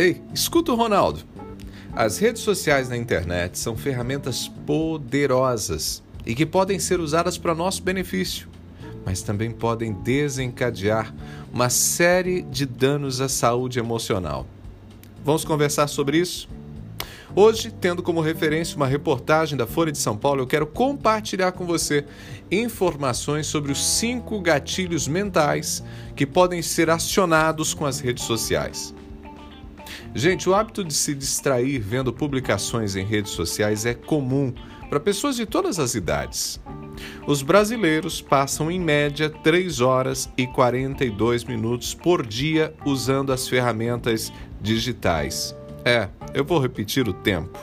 Ei, escuta o Ronaldo. As redes sociais na internet são ferramentas poderosas e que podem ser usadas para nosso benefício, mas também podem desencadear uma série de danos à saúde emocional. Vamos conversar sobre isso? Hoje, tendo como referência uma reportagem da Folha de São Paulo, eu quero compartilhar com você informações sobre os cinco gatilhos mentais que podem ser acionados com as redes sociais. Gente, o hábito de se distrair vendo publicações em redes sociais é comum para pessoas de todas as idades. Os brasileiros passam em média 3 horas e 42 minutos por dia usando as ferramentas digitais. É, eu vou repetir o tempo: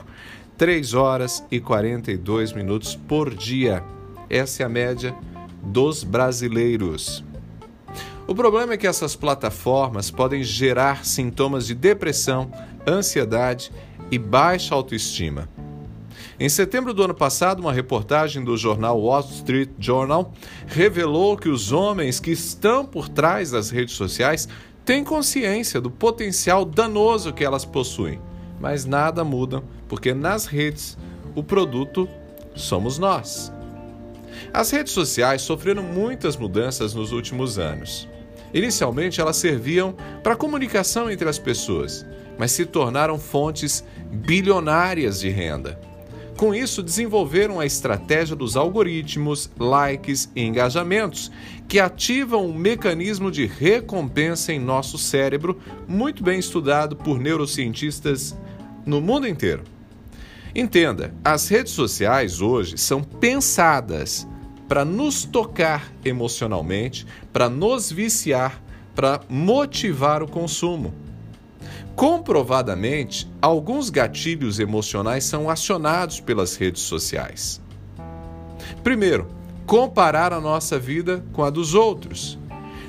3 horas e 42 minutos por dia. Essa é a média dos brasileiros. O problema é que essas plataformas podem gerar sintomas de depressão, ansiedade e baixa autoestima. Em setembro do ano passado, uma reportagem do jornal Wall Street Journal revelou que os homens que estão por trás das redes sociais têm consciência do potencial danoso que elas possuem, mas nada muda porque nas redes o produto somos nós. As redes sociais sofreram muitas mudanças nos últimos anos. Inicialmente, elas serviam para comunicação entre as pessoas, mas se tornaram fontes bilionárias de renda. Com isso, desenvolveram a estratégia dos algoritmos, likes e engajamentos, que ativam um mecanismo de recompensa em nosso cérebro, muito bem estudado por neurocientistas no mundo inteiro. Entenda, as redes sociais hoje são pensadas para nos tocar emocionalmente, para nos viciar, para motivar o consumo. Comprovadamente, alguns gatilhos emocionais são acionados pelas redes sociais. Primeiro, comparar a nossa vida com a dos outros.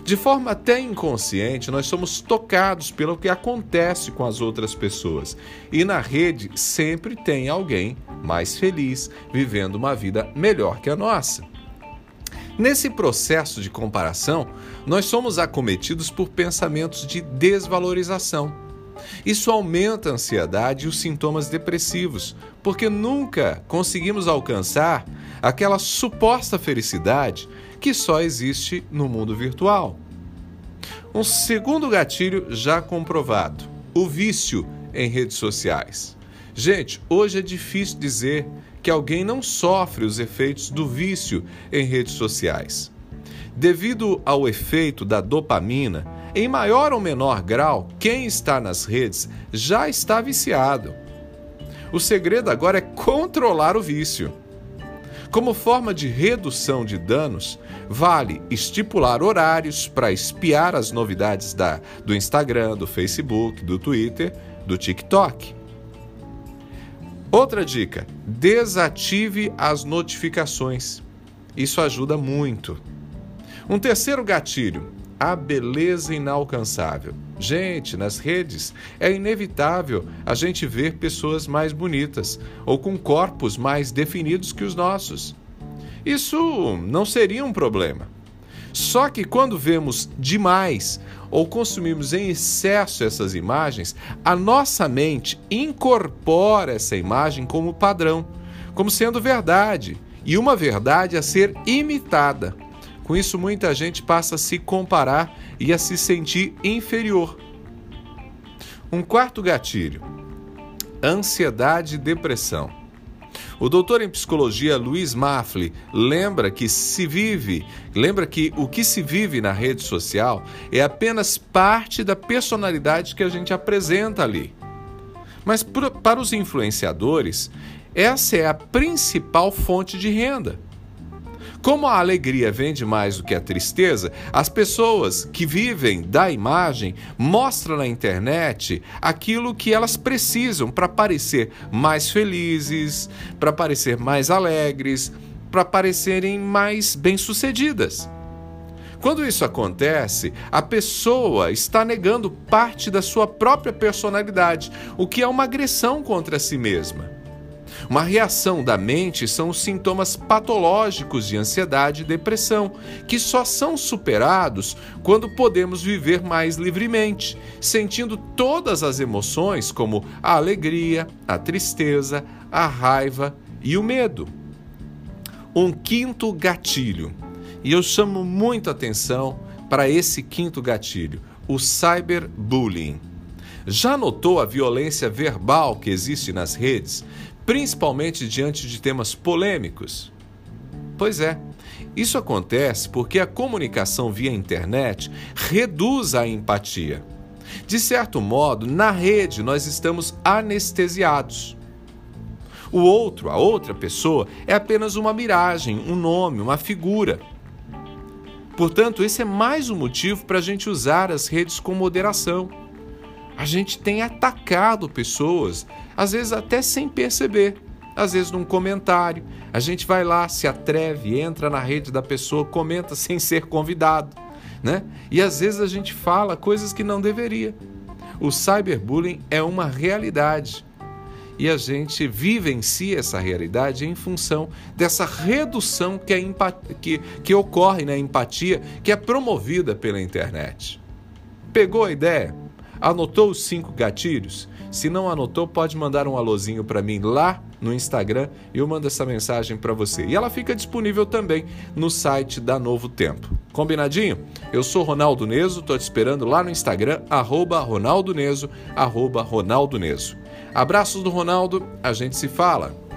De forma até inconsciente, nós somos tocados pelo que acontece com as outras pessoas. E na rede sempre tem alguém mais feliz, vivendo uma vida melhor que a nossa. Nesse processo de comparação, nós somos acometidos por pensamentos de desvalorização. Isso aumenta a ansiedade e os sintomas depressivos, porque nunca conseguimos alcançar aquela suposta felicidade que só existe no mundo virtual. Um segundo gatilho já comprovado: o vício em redes sociais. Gente, hoje é difícil dizer que alguém não sofre os efeitos do vício em redes sociais. Devido ao efeito da dopamina, em maior ou menor grau, quem está nas redes já está viciado. O segredo agora é controlar o vício. Como forma de redução de danos, vale estipular horários para espiar as novidades da, do Instagram, do Facebook, do Twitter, do TikTok. Outra dica: desative as notificações. Isso ajuda muito. Um terceiro gatilho: a beleza inalcançável. Gente, nas redes é inevitável a gente ver pessoas mais bonitas ou com corpos mais definidos que os nossos. Isso não seria um problema. Só que quando vemos demais ou consumimos em excesso essas imagens, a nossa mente incorpora essa imagem como padrão, como sendo verdade, e uma verdade a ser imitada. Com isso, muita gente passa a se comparar e a se sentir inferior. Um quarto gatilho: ansiedade e depressão. O doutor em psicologia Luiz Maffli lembra que se vive, lembra que o que se vive na rede social é apenas parte da personalidade que a gente apresenta ali. Mas para os influenciadores, essa é a principal fonte de renda. Como a alegria vende mais do que a tristeza, as pessoas que vivem da imagem mostram na internet aquilo que elas precisam para parecer mais felizes, para parecer mais alegres, para parecerem mais bem-sucedidas. Quando isso acontece, a pessoa está negando parte da sua própria personalidade, o que é uma agressão contra si mesma. Uma reação da mente são os sintomas patológicos de ansiedade e depressão, que só são superados quando podemos viver mais livremente, sentindo todas as emoções, como a alegria, a tristeza, a raiva e o medo. Um quinto gatilho, e eu chamo muito atenção para esse quinto gatilho, o cyberbullying. Já notou a violência verbal que existe nas redes, principalmente diante de temas polêmicos? Pois é, isso acontece porque a comunicação via internet reduz a empatia. De certo modo, na rede nós estamos anestesiados. O outro, a outra pessoa, é apenas uma miragem, um nome, uma figura. Portanto, esse é mais um motivo para a gente usar as redes com moderação. A gente tem atacado pessoas, às vezes até sem perceber. Às vezes num comentário, a gente vai lá, se atreve, entra na rede da pessoa, comenta sem ser convidado, né? E às vezes a gente fala coisas que não deveria. O cyberbullying é uma realidade e a gente vivencia essa realidade em função dessa redução que, é que, que ocorre na empatia que é promovida pela internet. Pegou a ideia? Anotou os cinco gatilhos? Se não anotou, pode mandar um alôzinho para mim lá no Instagram e eu mando essa mensagem para você. E ela fica disponível também no site da Novo Tempo. Combinadinho? Eu sou Ronaldo Neso, estou te esperando lá no Instagram, arroba Ronaldo Neso, arroba Ronaldo Neso. Abraços do Ronaldo, a gente se fala.